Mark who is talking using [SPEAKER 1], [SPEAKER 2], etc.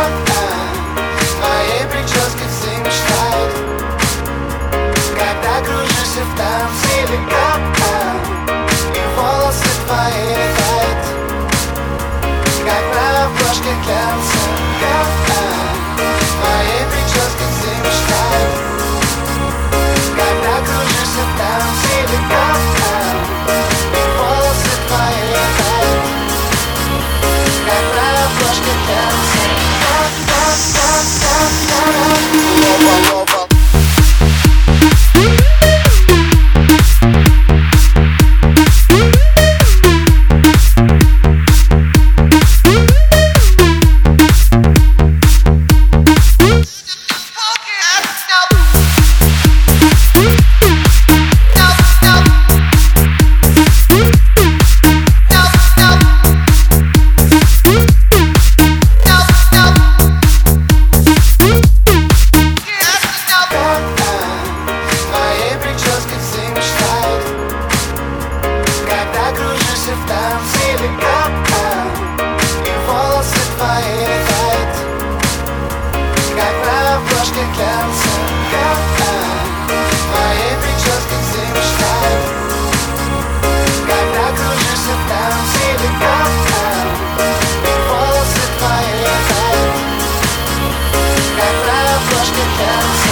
[SPEAKER 1] love как И волосы твои летают Как на обложке глянца Моей прическе все мечтают Когда кружишься в И волосы твои летают Как на обложке глянца